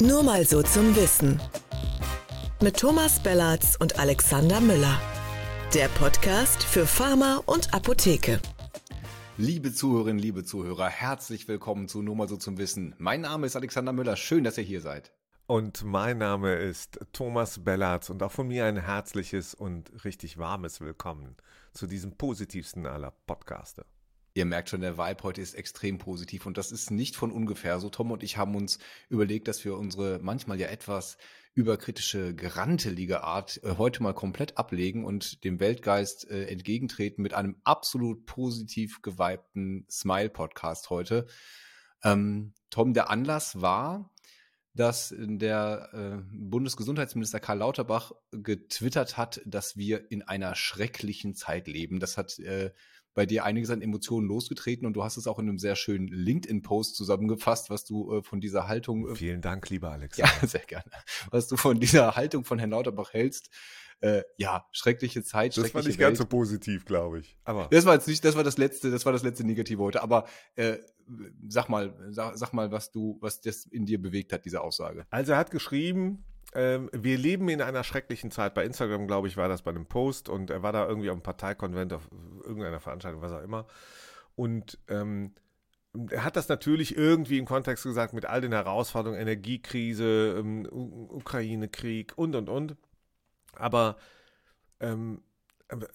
Nur mal so zum Wissen. Mit Thomas Bellatz und Alexander Müller. Der Podcast für Pharma und Apotheke. Liebe Zuhörerinnen, liebe Zuhörer, herzlich willkommen zu Nur mal so zum Wissen. Mein Name ist Alexander Müller. Schön, dass ihr hier seid. Und mein Name ist Thomas Bellatz und auch von mir ein herzliches und richtig warmes Willkommen zu diesem positivsten aller Podcaste. Ihr merkt schon, der Vibe heute ist extrem positiv und das ist nicht von ungefähr so. Tom und ich haben uns überlegt, dass wir unsere manchmal ja etwas überkritische, gerantelige Art äh, heute mal komplett ablegen und dem Weltgeist äh, entgegentreten mit einem absolut positiv gewibten Smile-Podcast heute. Ähm, Tom, der Anlass war, dass der äh, Bundesgesundheitsminister Karl Lauterbach getwittert hat, dass wir in einer schrecklichen Zeit leben. Das hat äh, bei dir einiges an Emotionen losgetreten und du hast es auch in einem sehr schönen LinkedIn-Post zusammengefasst, was du äh, von dieser Haltung. Äh, Vielen Dank, lieber Alex. Ja, sehr gerne. Was du von dieser Haltung von Herrn Lauterbach hältst. Äh, ja, schreckliche Zeit, das schreckliche war nicht Welt. ganz so positiv, glaube ich. Aber das war jetzt nicht, das war das letzte, das war das letzte Negative heute. Aber äh, sag mal, sag, sag mal, was du, was das in dir bewegt hat, diese Aussage. Also er hat geschrieben, ähm, wir leben in einer schrecklichen Zeit. Bei Instagram, glaube ich, war das bei einem Post und er war da irgendwie auf einem Parteikonvent, auf irgendeiner Veranstaltung, was auch immer. Und ähm, er hat das natürlich irgendwie im Kontext gesagt mit all den Herausforderungen, Energiekrise, ähm, Ukraine-Krieg und, und, und. Aber ähm,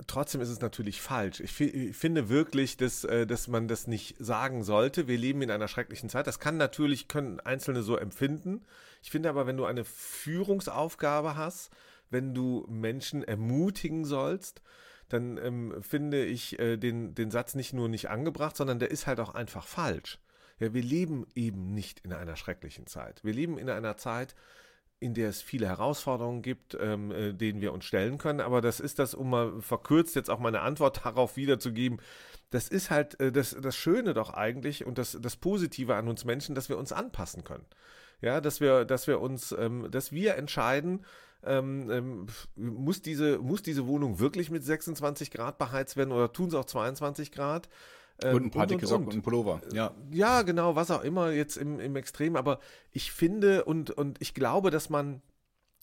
trotzdem ist es natürlich falsch. Ich, ich, finde wirklich, dass, äh, dass man das nicht sagen sollte. Wir leben in einer schrecklichen Zeit. Das kann natürlich, können Einzelne so empfinden. Ich finde aber, wenn du eine Führungsaufgabe hast, wenn du Menschen ermutigen sollst, dann ähm, finde ich äh, den, den Satz nicht nur nicht angebracht, sondern der ist halt auch einfach falsch. Ja, wir leben eben nicht in einer schrecklichen Zeit. Wir leben in einer Zeit, in der es viele Herausforderungen gibt, ähm, äh, denen wir uns stellen können. Aber das ist das, um mal verkürzt jetzt auch meine Antwort darauf wiederzugeben. Das ist halt äh, das, das Schöne doch eigentlich und das, das Positive an uns Menschen, dass wir uns anpassen können. Ja, dass wir, dass wir uns, ähm, dass wir entscheiden, ähm, ähm muss, diese, muss diese Wohnung wirklich mit 26 Grad beheizt werden oder tun sie auch 22 Grad? Ähm, und ein paar dicke Socken und ein Pullover, ja. Ja, genau, was auch immer jetzt im, im Extrem. Aber ich finde und, und ich glaube, dass man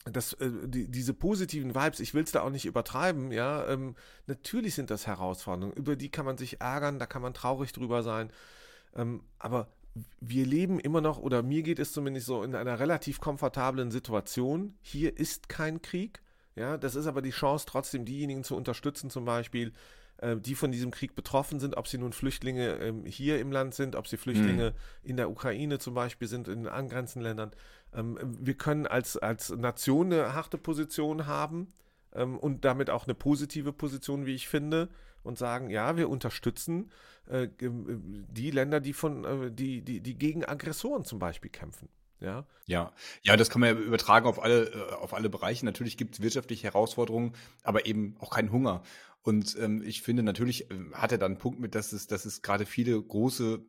das, äh, die, diese positiven Vibes, ich will es da auch nicht übertreiben, ja, ähm, natürlich sind das Herausforderungen, über die kann man sich ärgern, da kann man traurig drüber sein, ähm, aber wir leben immer noch, oder mir geht es zumindest so, in einer relativ komfortablen Situation. Hier ist kein Krieg, ja, das ist aber die Chance, trotzdem diejenigen zu unterstützen, zum Beispiel, äh, die von diesem Krieg betroffen sind, ob sie nun Flüchtlinge ähm, hier im Land sind, ob sie Flüchtlinge mhm. in der Ukraine zum Beispiel sind, in angrenzenden Ländern. Ähm, wir können als, als Nation eine harte Position haben ähm, und damit auch eine positive Position, wie ich finde, und sagen, ja, wir unterstützen äh, die Länder, die von, äh, die, die, die gegen Aggressoren zum Beispiel kämpfen. Ja. ja, ja, das kann man ja übertragen auf alle, äh, auf alle Bereiche. Natürlich gibt es wirtschaftliche Herausforderungen, aber eben auch keinen Hunger. Und ähm, ich finde, natürlich äh, hat er dann einen Punkt mit, dass es, dass es gerade viele große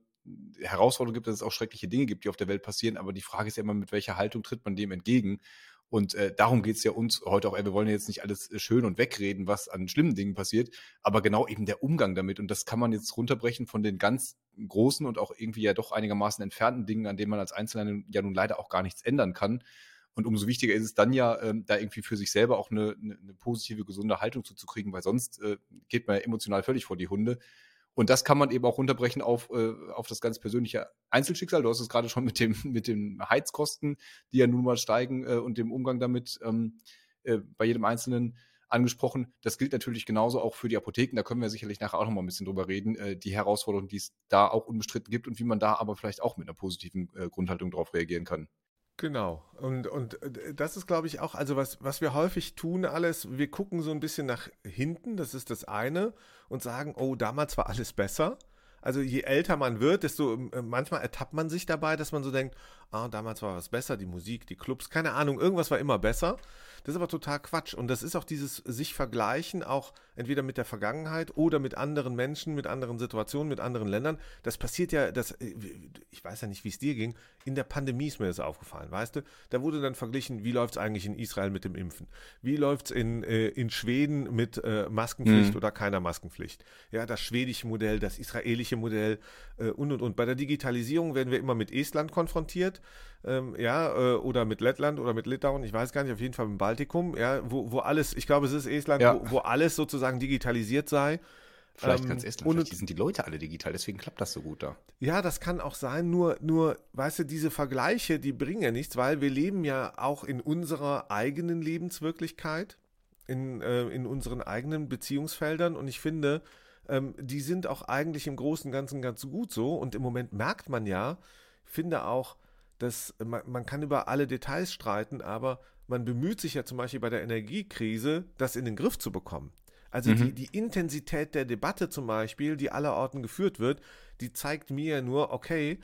Herausforderungen gibt, dass es auch schreckliche Dinge gibt, die auf der Welt passieren. Aber die Frage ist ja immer, mit welcher Haltung tritt man dem entgegen? Und äh, darum geht es ja uns heute auch. Wir wollen ja jetzt nicht alles äh, schön und wegreden, was an schlimmen Dingen passiert, aber genau eben der Umgang damit. Und das kann man jetzt runterbrechen von den ganz großen und auch irgendwie ja doch einigermaßen entfernten Dingen, an denen man als Einzelner ja nun leider auch gar nichts ändern kann. Und umso wichtiger ist es dann ja, ähm, da irgendwie für sich selber auch eine, eine, eine positive, gesunde Haltung zuzukriegen, weil sonst äh, geht man ja emotional völlig vor die Hunde. Und das kann man eben auch runterbrechen auf, äh, auf das ganz persönliche Einzelschicksal. Du hast es gerade schon mit, dem, mit den Heizkosten, die ja nun mal steigen äh, und dem Umgang damit ähm, äh, bei jedem Einzelnen angesprochen. Das gilt natürlich genauso auch für die Apotheken. Da können wir sicherlich nachher auch noch mal ein bisschen drüber reden. Äh, die Herausforderungen, die es da auch unbestritten gibt und wie man da aber vielleicht auch mit einer positiven äh, Grundhaltung darauf reagieren kann. Genau. Und, und äh, das ist, glaube ich, auch, also was, was wir häufig tun, alles, wir gucken so ein bisschen nach hinten, das ist das eine, und sagen, oh, damals war alles besser. Also je älter man wird, desto äh, manchmal ertappt man sich dabei, dass man so denkt, ah, damals war was besser, die Musik, die Clubs, keine Ahnung, irgendwas war immer besser. Das ist aber total Quatsch. Und das ist auch dieses sich vergleichen, auch entweder mit der Vergangenheit oder mit anderen Menschen, mit anderen Situationen, mit anderen Ländern. Das passiert ja, das, äh, ich weiß ja nicht, wie es dir ging, in der Pandemie ist mir das aufgefallen, weißt du? Da wurde dann verglichen, wie läuft es eigentlich in Israel mit dem Impfen? Wie läuft es in, äh, in Schweden mit äh, Maskenpflicht mhm. oder keiner Maskenpflicht? Ja, das schwedische Modell, das israelische Modell äh, und und und. Bei der Digitalisierung werden wir immer mit Estland konfrontiert. Ähm, ja, äh, oder mit Lettland oder mit Litauen, ich weiß gar nicht, auf jeden Fall im Baltikum, ja, wo, wo alles, ich glaube, es ist Estland, Ja. wo, wo alles sozusagen digitalisiert sei. Vielleicht Ähm, ganz Estland, und- vielleicht sind die Leute alle digital, deswegen klappt das so gut da. Ja, das kann auch sein, nur, nur, weißt du, diese Vergleiche, die bringen ja nichts, weil wir leben ja auch in unserer eigenen Lebenswirklichkeit, in, äh, in unseren eigenen Beziehungsfeldern und ich finde, ähm, die sind auch eigentlich im Großen und Ganzen ganz gut so und im Moment merkt man ja, ich finde auch, dass man, man kann über alle Details streiten, aber man bemüht sich ja zum Beispiel bei der Energiekrise, das in den Griff zu bekommen. Also die, die Intensität der Debatte zum Beispiel, die allerorten geführt wird, die zeigt mir ja nur, okay,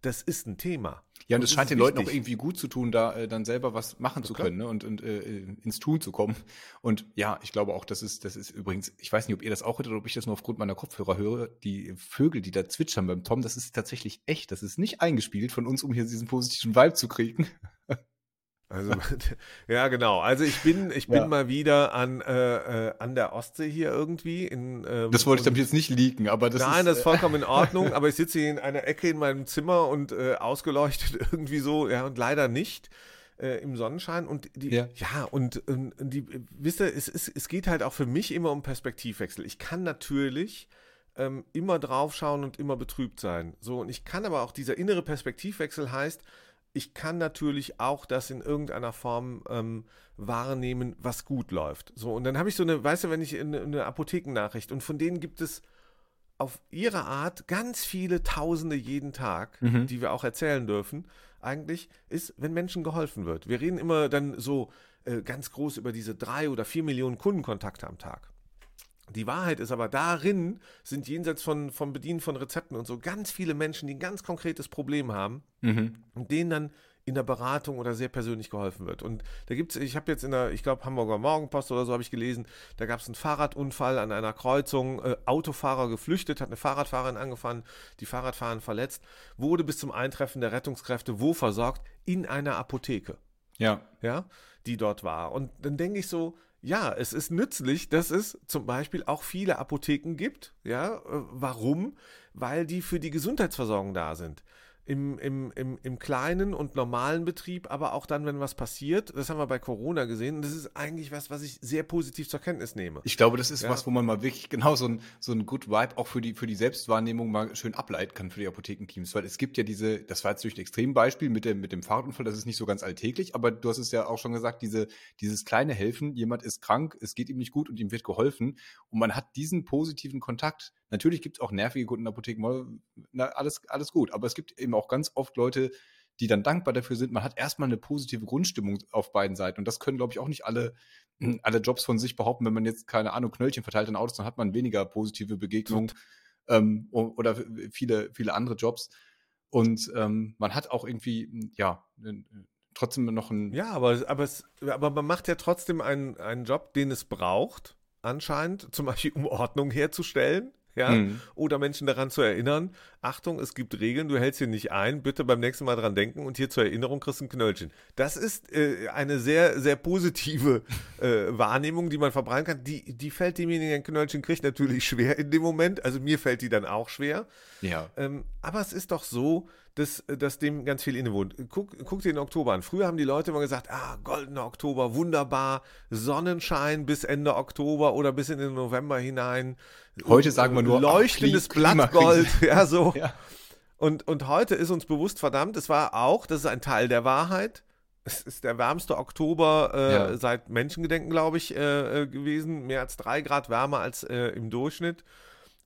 das ist ein Thema. Ja, und es scheint den Leuten auch irgendwie gut zu tun, da äh, dann selber was machen zu klar. können ne? und, und äh, ins Tun zu kommen. Und ja, ich glaube auch, das ist, das ist übrigens, ich weiß nicht, ob ihr das auch hört oder ob ich das nur aufgrund meiner Kopfhörer höre, die Vögel, die da zwitschern beim Tom, das ist tatsächlich echt. Das ist nicht eingespielt von uns, um hier diesen positiven Vibe zu kriegen. Also, ja, genau. Also ich bin, ich bin Ja. mal wieder an, äh, äh, an der Ostsee hier irgendwie. In, ähm, Das wollte ich damit jetzt nicht leaken, aber das Nein, ist. das ist vollkommen in Ordnung, aber ich sitze hier in einer Ecke in meinem Zimmer und äh, ausgeleuchtet irgendwie so, ja, und leider nicht äh, im Sonnenschein. Und die, ja, Ja. und, und die, wisst ihr, es, es, es geht halt auch für mich immer um Perspektivwechsel. Ich kann natürlich ähm, immer draufschauen und immer betrübt sein. So, und ich kann aber auch, dieser innere Perspektivwechsel heißt, ich kann natürlich auch das in irgendeiner Form ähm, wahrnehmen, was gut läuft. So, und dann habe ich so eine, weißt du, wenn ich eine, eine Apothekennachricht und von denen gibt es auf ihre Art ganz viele Tausende jeden Tag, Mhm. die wir auch erzählen dürfen, eigentlich ist, wenn Menschen geholfen wird. Wir reden immer dann so äh, ganz groß über diese drei oder vier Millionen Kundenkontakte am Tag. Die Wahrheit ist aber darin, sind jenseits von, vom Bedienen von Rezepten und so ganz viele Menschen, die ein ganz konkretes Problem haben Mhm. und denen dann in der Beratung oder sehr persönlich geholfen wird. Und da gibt es, ich habe jetzt in der, ich glaube, Hamburger Morgenpost oder so habe ich gelesen, da gab es einen Fahrradunfall an einer Kreuzung, äh, Autofahrer geflüchtet, hat eine Fahrradfahrerin angefahren, die Fahrradfahrerin verletzt, wurde bis zum Eintreffen der Rettungskräfte wo versorgt? In einer Apotheke Ja. ja, die dort war. Und dann denke ich so, ja, es ist nützlich, dass es zum Beispiel auch viele Apotheken gibt. Ja, äh, warum? Weil die für die Gesundheitsversorgung da sind. Im, im, im, Im kleinen und normalen Betrieb, aber auch dann, wenn was passiert. Das haben wir bei Corona gesehen. Und das ist eigentlich was, was ich sehr positiv zur Kenntnis nehme. Ich glaube, das ist Ja. was, wo man mal wirklich genau so ein, so ein Good Vibe auch für die, für die Selbstwahrnehmung mal schön ableiten kann für die Apothekenteams. Weil es gibt ja diese, das war jetzt durch ein Extrembeispiel mit dem, mit dem Fahrradunfall, das ist nicht so ganz alltäglich, aber du hast es ja auch schon gesagt, diese, dieses kleine Helfen, jemand ist krank, es geht ihm nicht gut und ihm wird geholfen und man hat diesen positiven Kontakt. Natürlich gibt es auch nervige Kunden in Apotheken, mal, na, alles, alles gut, aber es gibt eben auch ganz oft Leute, die dann dankbar dafür sind. Man hat erstmal eine positive Grundstimmung auf beiden Seiten. Und das können, glaube ich, auch nicht alle, alle Jobs von sich behaupten. Wenn man jetzt, keine Ahnung, Knöllchen verteilt in Autos, dann hat man weniger positive Begegnungen ähm, oder viele, viele andere Jobs. Und ähm, man hat auch irgendwie, ja, trotzdem noch ein. Ja, aber, aber, es, aber man macht ja trotzdem einen, einen Job, den es braucht, anscheinend, zum Beispiel um Ordnung herzustellen. Ja, Mhm. oder Menschen daran zu erinnern, Achtung, es gibt Regeln, du hältst hier nicht ein, bitte beim nächsten Mal dran denken und hier zur Erinnerung kriegst du ein Knöllchen. Das ist äh, eine sehr, sehr positive äh, Wahrnehmung, die man verbreiten kann. Die, die fällt demjenigen, der ein Knöllchen kriegt, natürlich schwer in dem Moment. Also mir fällt die dann auch schwer. Ja. Ähm, aber es ist doch so, dass, dass dem ganz viel innewohnt. Guck, guck dir den Oktober an. Früher haben die Leute immer gesagt, ah, goldener Oktober, wunderbar, Sonnenschein bis Ende Oktober oder bis in den November hinein. Heute sagen wir nur, leuchtendes Kli- Blattgold, ja so. Ja. Und, und heute ist uns bewusst, verdammt, es war auch, das ist ein Teil der Wahrheit. Es ist der wärmste Oktober äh, Ja. seit Menschengedenken, glaube ich, äh, äh, gewesen. Mehr als drei Grad wärmer als äh, im Durchschnitt.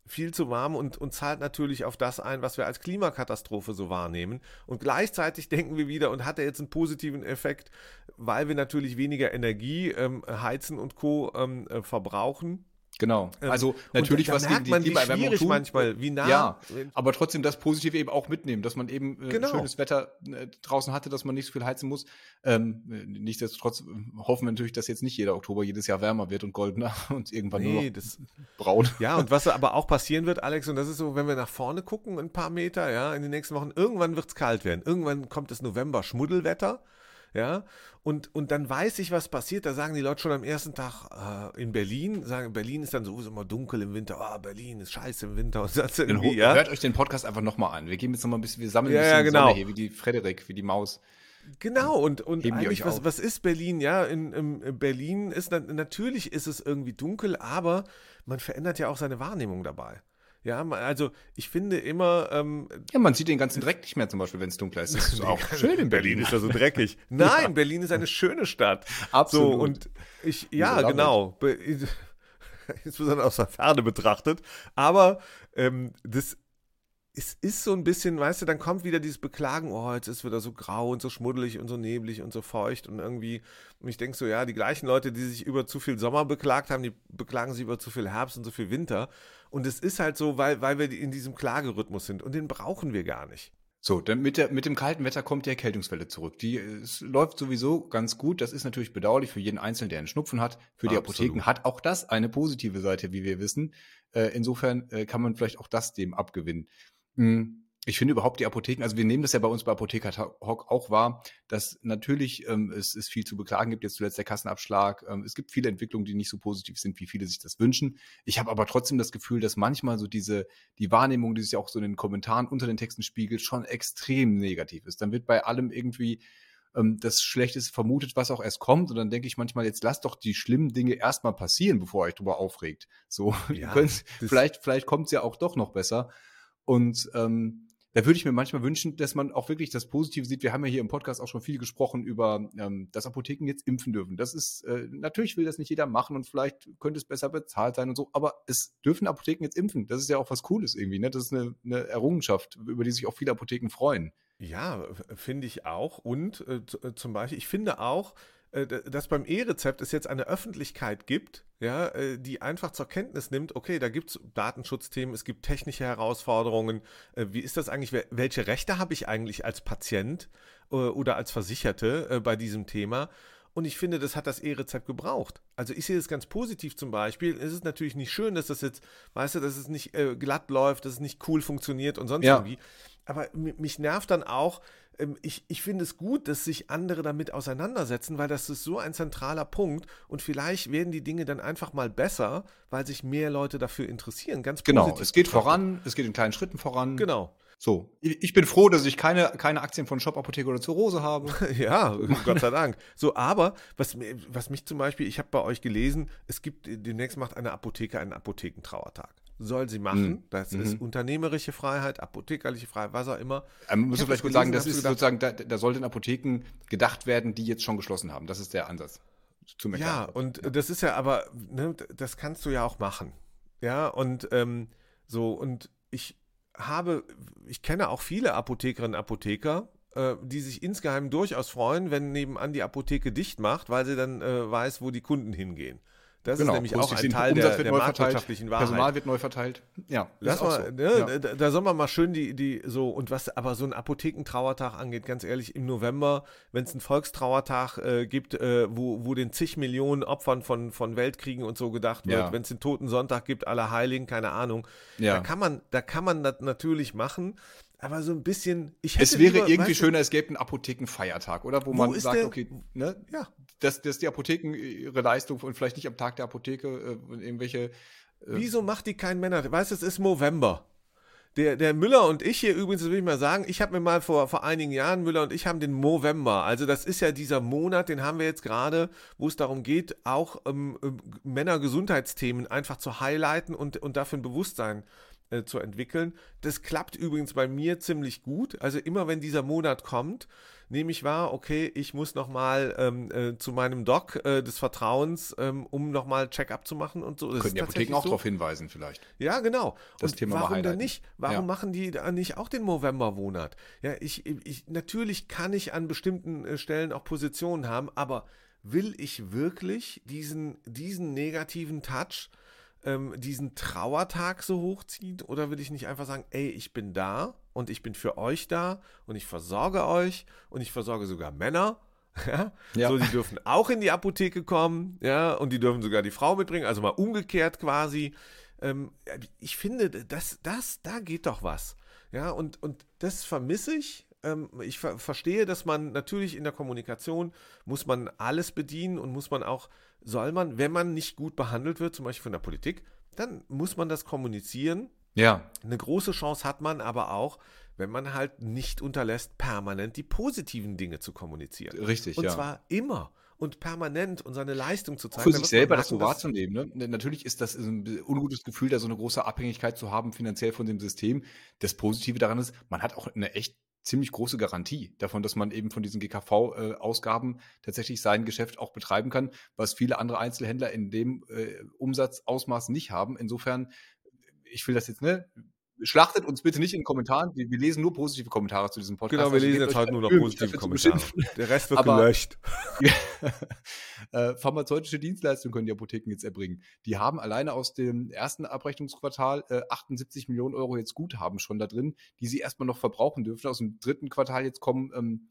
Viel zu warm und, und zahlt natürlich auf das ein, was wir als Klimakatastrophe so wahrnehmen. Und gleichzeitig denken wir wieder, und hat er jetzt einen positiven Effekt, weil wir natürlich weniger Energie ähm, heizen und Co. Ähm, äh, verbrauchen. Genau. Ähm, Also natürlich und da was merkt gegen die man, wie Klimaerwärmung schwierig tun. manchmal, wie nah. Ja, aber trotzdem das Positive eben auch mitnehmen, dass man eben äh, Genau. schönes Wetter äh, draußen hatte, dass man nicht so viel heizen muss. Ähm, äh, nichtsdestotrotz äh, hoffen wir natürlich, dass jetzt nicht jeder Oktober jedes Jahr wärmer wird und goldener und irgendwann nur Nee, noch das, braun. Ja, und was aber auch passieren wird, Alex, und das ist so, wenn wir nach vorne gucken, ein paar Meter, ja, in den nächsten Wochen, irgendwann wird es kalt werden. Irgendwann kommt das November-Schmuddelwetter. Ja, und, und dann weiß ich, was passiert. Da sagen die Leute schon am ersten Tag äh, in Berlin, sagen, Berlin ist dann sowieso immer dunkel im Winter, oh, Berlin ist scheiße im Winter. Und das irgendwie, ja? Hört euch den Podcast einfach nochmal an. Wir gehen jetzt nochmal ein bisschen, wir sammeln ja, ein bisschen ja, genau. Sonne hier, wie die Frederik, wie die Maus. Genau, und, und eigentlich, was, was ist Berlin? Ja, in, in Berlin ist natürlich ist es irgendwie dunkel, aber man verändert ja auch seine Wahrnehmung dabei. Ja, also ich finde immer. Ähm, ja, man sieht den ganzen Dreck nicht mehr zum Beispiel, wenn es dunkler ist. Das ist auch schön in Berlin. ist ja so dreckig. Nein, ja. Berlin ist eine schöne Stadt. Absolut. So, und ich, ja, genau. Insbesondere aus der Ferne betrachtet. Aber ähm, das es ist so ein bisschen, weißt du, dann kommt wieder dieses Beklagen, oh, jetzt ist wieder so grau und so schmuddelig und so neblig und so feucht und irgendwie, und ich denke so, ja, die gleichen Leute, die sich über zu viel Sommer beklagt haben, die beklagen sich über zu viel Herbst und so viel Winter. Und es ist halt so, weil, weil wir in diesem Klagerhythmus sind und den brauchen wir gar nicht. So, dann mit, der, mit dem kalten Wetter kommt die Erkältungswelle zurück. Die es läuft sowieso ganz gut. Das ist natürlich bedauerlich für jeden Einzelnen, der einen Schnupfen hat. Für die Absolut. Apotheken hat auch das eine positive Seite, wie wir wissen. Äh, insofern äh, kann man vielleicht auch das dem abgewinnen. Mhm. Ich finde überhaupt die Apotheken, also wir nehmen das ja bei uns bei Apotheker Talk auch wahr, dass natürlich ähm, es, es viel zu beklagen gibt, jetzt zuletzt der Kassenabschlag. Ähm, es gibt viele Entwicklungen, die nicht so positiv sind, wie viele sich das wünschen. Ich habe aber trotzdem das Gefühl, dass manchmal so diese, die Wahrnehmung, die sich auch so in den Kommentaren unter den Texten spiegelt, schon extrem negativ ist. Dann wird bei allem irgendwie ähm, das Schlechteste vermutet, was auch erst kommt. Und dann denke ich manchmal, jetzt lasst doch die schlimmen Dinge erstmal passieren, bevor ihr euch drüber aufregt. So, ja, vielleicht, vielleicht kommt es ja auch doch noch besser. Und ähm, da würde ich mir manchmal wünschen, dass man auch wirklich das Positive sieht. Wir haben ja hier im Podcast auch schon viel gesprochen über, ähm, dass Apotheken jetzt impfen dürfen. Das ist, äh, natürlich will das nicht jeder machen und vielleicht könnte es besser bezahlt sein und so, aber es dürfen Apotheken jetzt impfen. Das ist ja auch was Cooles irgendwie, ne? Das ist eine, eine Errungenschaft, über die sich auch viele Apotheken freuen. Ja, finde ich auch. Und äh, äh zum Beispiel, ich finde auch, dass beim E-Rezept es jetzt eine Öffentlichkeit gibt, ja, äh, die einfach zur Kenntnis nimmt, okay, da gibt es Datenschutzthemen, es gibt technische Herausforderungen. Äh, wie ist das eigentlich? Welche Rechte habe ich eigentlich als Patient oder als Versicherte bei diesem Thema? Und ich finde, das hat das E-Rezept gebraucht. Also ich sehe das ganz positiv zum Beispiel. Es ist natürlich nicht schön, dass das jetzt, weißt du, dass es nicht äh, glatt läuft, dass es nicht cool funktioniert und sonst ja. irgendwie. Aber mich nervt dann auch, ähm, ich, ich finde es gut, dass sich andere damit auseinandersetzen, weil das ist so ein zentraler Punkt und vielleicht werden die Dinge dann einfach mal besser, weil sich mehr Leute dafür interessieren. Ganz genau, es geht voran, es geht in kleinen Schritten voran. Genau. So, ich bin froh, dass ich keine, keine Aktien von Shop Apotheke oder Zurose habe. ja, Gott sei Dank. So, aber was, was mich zum Beispiel, ich habe bei euch gelesen, es gibt, demnächst macht eine Apotheke einen Apothekentrauertag soll sie machen. Mhm. Das ist mhm. unternehmerische Freiheit, apothekerliche Freiheit, was auch immer. Ähm, muss man vielleicht gut sagen, das ist gedacht, sozusagen, da, da sollten Apotheken gedacht werden, die jetzt schon geschlossen haben. Das ist der Ansatz. Zu ja, und ja. das ist ja aber, ne, das kannst du ja auch machen. Ja, und ähm, so, und ich habe, ich kenne auch viele Apothekerinnen und Apotheker, äh, die sich insgeheim durchaus freuen, wenn nebenan die Apotheke dicht macht, weil sie dann äh, weiß, wo die Kunden hingehen. Das genau, ist nämlich auch ein Teil der, der marktwirtschaftlichen Wahrheit. Personal wird neu verteilt. Ja, Lass mal, so. ne, ja. da, da soll man mal schön die, die so, und was aber so ein Apothekentrauertag angeht, ganz ehrlich, im November, wenn es einen Volkstrauertag äh, gibt, äh, wo, wo den zig Millionen Opfern von, von Weltkriegen und so gedacht wird, ja. wenn es den Toten Sonntag gibt, aller Heiligen, keine Ahnung, ja. da kann man, da kann man das natürlich machen, aber so ein bisschen. Ich es wäre lieber, irgendwie schöner, es gäbe einen Apothekenfeiertag, oder? Wo, wo man sagt, der, okay, ne? Ja. Dass, dass die Apotheken ihre Leistung und vielleicht nicht am Tag der Apotheke äh, irgendwelche. Äh Wieso macht die kein Männer? Weißt du, es ist November. Der, der Müller und ich hier übrigens, das will ich mal sagen, ich habe mir mal vor, vor einigen Jahren, Müller und ich haben den Movember. Also das ist ja dieser Monat, den haben wir jetzt gerade, wo es darum geht, auch ähm, ähm Männergesundheitsthemen einfach zu highlighten und, und dafür ein Bewusstsein äh, zu entwickeln. Das klappt übrigens bei mir ziemlich gut. Also immer wenn dieser Monat kommt, nehme ich wahr, okay, ich muss nochmal ähm, äh, zu meinem Doc äh, des Vertrauens, ähm, um nochmal Check-up zu machen und so. Das Können die Apotheken auch so. darauf hinweisen vielleicht. Ja, genau. Das und Thema warum denn nicht? Warum ja. machen die da nicht auch den November-Monat? Ja, ich, ich, natürlich kann ich an bestimmten äh, Stellen auch Positionen haben, aber will ich wirklich diesen, diesen negativen Touch ähm, diesen Trauertag so hochzieht? Oder will ich nicht einfach sagen, ey, ich bin da und ich bin für euch da und ich versorge euch und ich versorge sogar Männer? Ja? ja? So, die dürfen auch in die Apotheke kommen, ja, und die dürfen sogar die Frau mitbringen, also mal umgekehrt quasi. Ähm, ich finde, das, das, da geht doch was. Ja, und, und das vermisse ich ähm, ich ver verstehe, dass man natürlich in der Kommunikation muss man alles bedienen und muss man auch, soll man, wenn man nicht gut behandelt wird, zum Beispiel von der Politik, dann muss man das kommunizieren. Ja. Eine große Chance hat man aber auch, wenn man halt nicht unterlässt, permanent die positiven Dinge zu kommunizieren. Richtig, und ja. Und zwar immer und permanent und seine Leistung zu zeigen. Für sich selber das so wahrzunehmen. Ne? Natürlich ist das ein ungutes Gefühl, da so eine große Abhängigkeit zu haben finanziell von dem System. Das Positive daran ist, man hat auch eine echt ziemlich große Garantie davon, dass man eben von diesen GKV-Ausgaben äh, tatsächlich sein Geschäft auch betreiben kann, was viele andere Einzelhändler in dem äh, Umsatzausmaß nicht haben. Insofern, ich will das jetzt, ne, schlachtet uns bitte nicht in den Kommentaren. Wir, wir, lesen nur positive Kommentare zu diesem Podcast. Genau, wir also lesen jetzt halt nur noch positive Kommentare. Der Rest wird Aber, gelöscht. äh, pharmazeutische Dienstleistungen können die Apotheken jetzt erbringen. Die haben alleine aus dem ersten Abrechnungsquartal äh, 78 Millionen Euro jetzt Guthaben schon da drin, die sie erstmal noch verbrauchen dürfen. Aus dem dritten Quartal jetzt kommen. Ähm,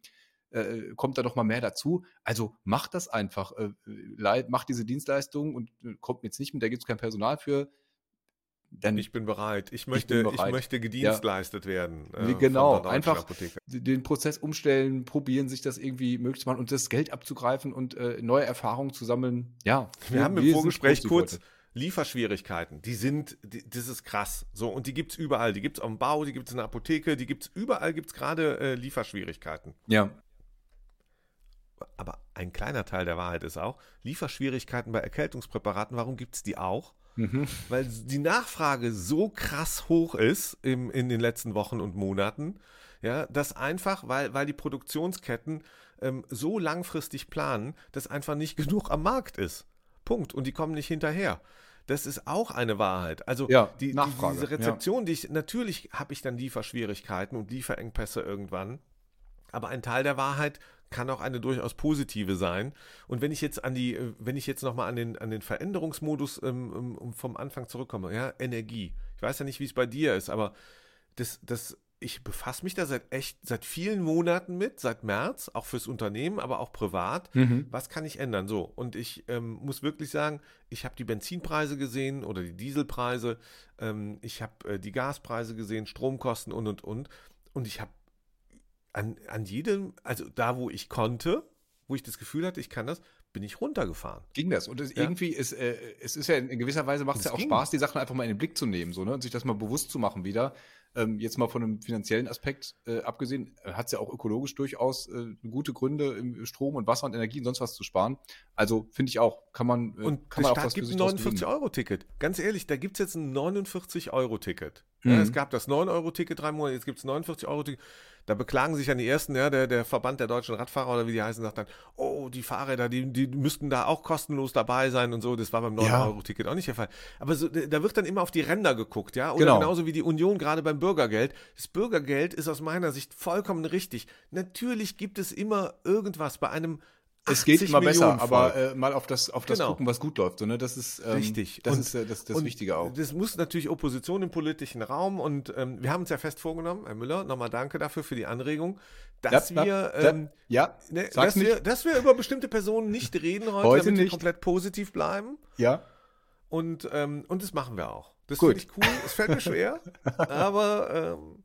äh, kommt da noch mal mehr dazu. Also macht das einfach. Äh, macht diese Dienstleistung und äh, kommt jetzt nicht mit, da gibt es kein Personal für dann ich bin bereit. Ich möchte, ich, bereit. ich möchte gedienstleistet ja. werden. Äh, genau, einfach den Prozess umstellen, probieren, sich das irgendwie möglich zu machen und das Geld abzugreifen und äh, neue Erfahrungen zu sammeln. Ja, wir, wir haben im Vorgespräch kurz Lieferschwierigkeiten. Die sind, die, das ist krass. So, und die gibt es überall. Die gibt es am Bau, die gibt es in der Apotheke, die gibt es überall, gibt es gerade äh, Lieferschwierigkeiten. Ja. Aber ein kleiner Teil der Wahrheit ist auch, Lieferschwierigkeiten bei Erkältungspräparaten, warum gibt es die auch? Mhm. Weil die Nachfrage so krass hoch ist im, in den letzten Wochen und Monaten, ja, dass einfach, weil, weil die Produktionsketten ähm, so langfristig planen, dass einfach nicht genug am Markt ist. Punkt. Und die kommen nicht hinterher. Das ist auch eine Wahrheit. Also ja, die, Nachfrage, diese Rezeption, ja. die ich, natürlich habe ich dann Lieferschwierigkeiten und Lieferengpässe irgendwann. Aber ein Teil der Wahrheit kann auch eine durchaus positive sein. Und wenn ich jetzt an die, äh, wenn ich jetzt nochmal an den, an den Veränderungsmodus ähm, ähm vom Anfang zurückkomme, ja, Energie. Ich weiß ja nicht, wie es bei dir ist, aber das, das, ich befasse mich da seit echt, seit vielen Monaten mit, seit März, auch fürs Unternehmen, aber auch privat. Mhm. Was kann ich ändern? So, und ich ähm, muss wirklich sagen, ich habe die Benzinpreise gesehen oder die Dieselpreise, ähm, ich habe äh, die Gaspreise gesehen, Stromkosten und und und. Und ich habe an, an jedem, also da, wo ich konnte, wo ich das Gefühl hatte, ich kann das, bin ich runtergefahren. Ging das? Und es, ja. irgendwie ist, äh, es ist ja in gewisser Weise macht es ja auch ging. Spaß, die Sachen einfach mal in den Blick zu nehmen, so, ne? Und sich das mal bewusst zu machen wieder. Ähm, jetzt mal von einem finanziellen Aspekt äh, abgesehen, äh, hat es ja auch ökologisch durchaus äh, gute Gründe, im Strom und Wasser und Energie und sonst was zu sparen. Also finde ich auch, kann man. Äh, und kann man auch was gibt ein 49-Euro-Ticket. Ganz ehrlich, da gibt es jetzt ein 49-Euro-Ticket. Mhm. Ja, es gab das 9-Euro-Ticket drei Monate, jetzt gibt es ein 49-Euro-Ticket. Da beklagen sich dann die ersten, ja, der, der Verband der deutschen Radfahrer oder wie die heißen, sagt dann, oh, die Fahrräder, die, die müssten da auch kostenlos dabei sein und so. Das war beim 9-Euro-Ticket auch nicht der Fall. Aber so, da wird dann immer auf die Ränder geguckt, ja. Oder genau. genauso wie die Union gerade beim Bürgergeld. Das Bürgergeld ist aus meiner Sicht vollkommen richtig. Natürlich gibt es immer irgendwas bei einem es geht immer Millionen besser, aber äh, mal auf das, auf das genau. gucken, was gut läuft. So, ne? Das ist ähm, richtig. Das und, ist äh, das, das Wichtige auch. Das muss natürlich Opposition im politischen Raum und ähm, wir haben uns ja fest vorgenommen, Herr Müller, nochmal danke dafür für die Anregung, dass ja, wir, ähm, ja, ne, dass, wir dass wir über bestimmte Personen nicht reden heute, heute damit nicht. wir komplett positiv bleiben. Ja. Und, ähm, und das machen wir auch. Das finde ich cool. Es fällt mir schwer, aber ähm,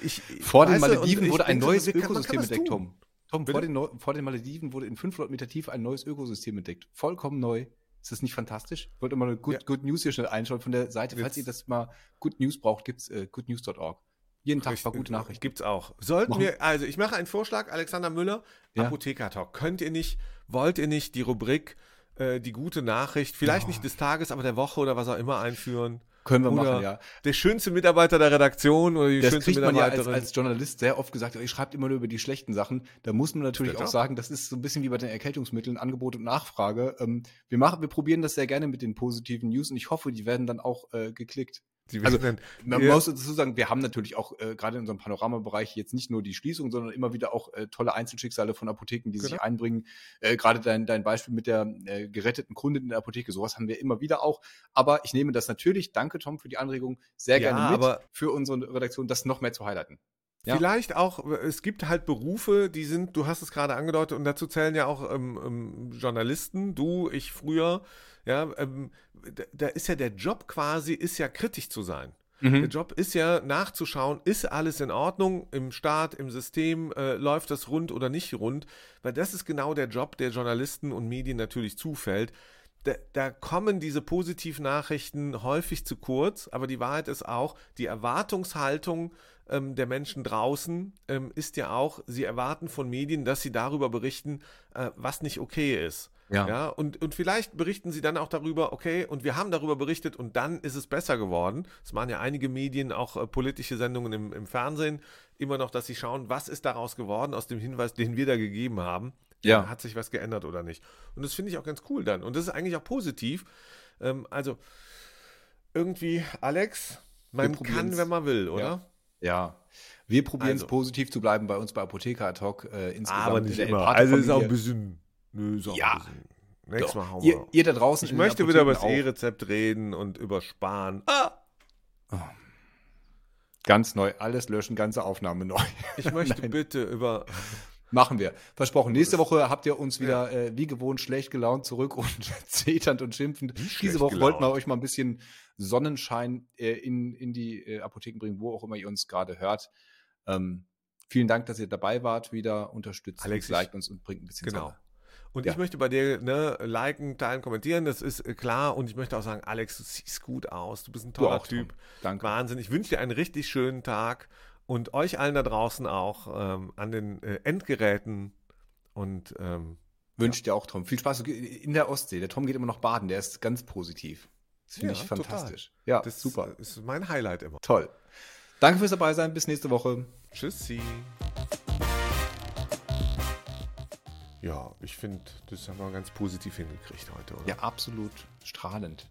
ich, Vor den Malediven wurde ein neues Ökosystem entdeckt, Tom. Tom, vor den, vor den, Malediven wurde in 500 Meter Tiefe ein neues Ökosystem entdeckt. Vollkommen neu. Ist das nicht fantastisch? Ich wollte mal Good, ja. Good News hier schnell einschauen von der Seite. Falls ihr das mal Good News braucht, gibt's äh, goodnews.org. Jeden Tag war gute Nachrichten. Gibt's auch. Sollten Machen. wir, also ich mache einen Vorschlag, Alexander Müller, ja. Apotheker Talk. Könnt ihr nicht, wollt ihr nicht die Rubrik, äh, die gute Nachricht, vielleicht oh. nicht des Tages, aber der Woche oder was auch immer einführen? Können wir oder machen, ja. Der schönste Mitarbeiter der Redaktion oder die das schönste kriegt man Mitarbeiterin. Ja als, als Journalist sehr oft gesagt, ihr schreibt immer nur über die schlechten Sachen. Da muss man natürlich auch sagen, das ist so ein bisschen wie bei den Erkältungsmitteln, Angebot und Nachfrage. Ähm, wir machen, wir probieren das sehr gerne mit den positiven News und ich hoffe, die werden dann auch äh, geklickt also, dann, man ja. muss dazu sagen, wir haben natürlich auch äh, gerade in unserem Panoramabereich jetzt nicht nur die Schließung, sondern immer wieder auch äh, tolle Einzelschicksale von Apotheken, die genau. sich einbringen. Äh, gerade dein, dein Beispiel mit der äh, geretteten Kundin in der Apotheke, sowas haben wir immer wieder auch. Aber ich nehme das natürlich, danke Tom für die Anregung, sehr ja, gerne mit aber für unsere Redaktion, das noch mehr zu highlighten. Ja. Vielleicht auch, es gibt halt Berufe, die sind, du hast es gerade angedeutet, und dazu zählen ja auch ähm, ähm, Journalisten, du, ich früher, ja, ähm, da, da, ist ja der Job quasi, ist ja kritisch zu sein. Mhm. Der Job ist ja nachzuschauen, ist alles in Ordnung im Staat, im System, äh, läuft das rund oder nicht rund, weil das ist genau der Job, der Journalisten und Medien natürlich zufällt. Da, da, kommen diese positiven Nachrichten häufig zu kurz, aber die Wahrheit ist auch, die Erwartungshaltung ähm, der Menschen draußen ähm, ist ja auch, sie erwarten von Medien, dass sie darüber berichten, äh, was nicht okay ist. Ja. ja und, und vielleicht berichten sie dann auch darüber, okay, und wir haben darüber berichtet und dann ist es besser geworden. Es machen ja einige Medien, auch äh, politische Sendungen im, im Fernsehen, immer noch, dass sie schauen, was ist daraus geworden aus dem Hinweis, den wir da gegeben haben. Ja. Hat sich was geändert oder nicht? Und das finde ich auch ganz cool dann. Und das ist eigentlich auch positiv. Ähm, also, irgendwie, Alex, man kann, wenn man will, oder? Ja. Ja, wir probieren also. es positiv zu bleiben bei uns bei Apotheker Ad hoc äh, insgesamt. Aber nicht immer. Also ist auch ein bisschen. Nö, auch ja. Nächstes Mal hauen wir. Ihr, ihr da draußen. Ich möchte wieder über das E-Rezept reden und über Sparen. Ah! Oh. Ganz neu, alles löschen, ganze Aufnahme neu. Ich möchte bitte über. Machen wir. Versprochen. Nächste Woche habt ihr uns wieder ja. äh, wie gewohnt schlecht gelaunt zurück und zeternd und schimpfend. Diese Woche gelaunt. wollten wir euch mal ein bisschen Sonnenschein äh, in, in die äh, Apotheken bringen, wo auch immer ihr uns gerade hört. Ähm, vielen Dank, dass ihr dabei wart, wieder unterstützt Alex, uns, liked uns und bringt ein bisschen Genau. Sonne. Und ja. ich möchte bei dir ne, liken, teilen, kommentieren, das ist äh, klar. Und ich möchte auch sagen, Alex, du siehst gut aus, du bist ein toller auch, Typ. Tom. Danke. Wahnsinn. Ich wünsche dir einen richtig schönen Tag und euch allen da draußen auch ähm, an den äh, Endgeräten und ähm, wünsche ja. dir auch, Tom. Viel Spaß in der Ostsee. Der Tom geht immer noch baden, der ist ganz positiv. Das finde ja, ich fantastisch. Total. Ja, das super. ist mein Highlight immer. Toll. Danke fürs dabei sein. Bis nächste Woche. Tschüssi. Ja, ich finde, das haben wir ganz positiv hingekriegt heute, oder? Ja, absolut strahlend.